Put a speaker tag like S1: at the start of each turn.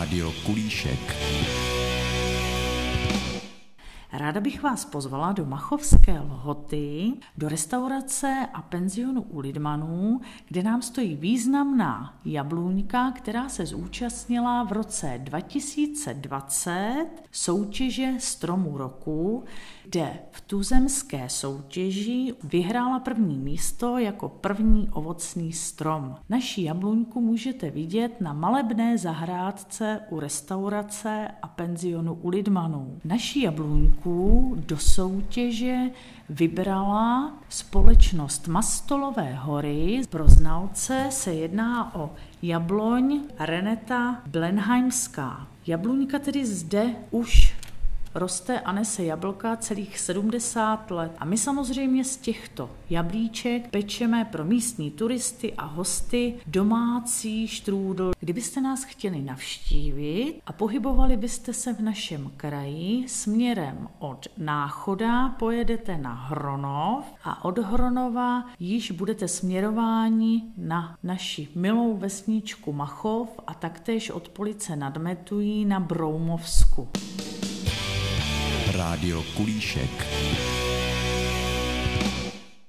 S1: Rádio Kulíšek.
S2: Ráda bych vás pozvala do Machovské Lhoty, do restaurace a penzionu u Lidmanů, kde nám stojí významná jablůňka, která se zúčastnila v roce 2020 soutěže Stromu roku, kde v tuzemské soutěži vyhrála první místo jako první ovocný strom. Naší jablůňku můžete vidět na malebné zahrádce u restaurace a penzionu u Lidmanů. Naší jablůňku do soutěže vybrala společnost Mastolové hory. Pro znalce se jedná o jabloň Reneta Blenheimská. Jabluňka tedy zde už roste a nese jablka celých 70 let. A my samozřejmě z těchto jablíček pečeme pro místní turisty a hosty domácí štrůdl. Kdybyste nás chtěli navštívit a pohybovali byste se v našem kraji směrem od Náchoda, pojedete na Hronov a od Hronova již budete směrováni na naši milou vesničku Machov a taktéž od Police nad Metují na Broumovsku.
S1: Rádio Kulíšek.